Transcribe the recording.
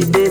baby.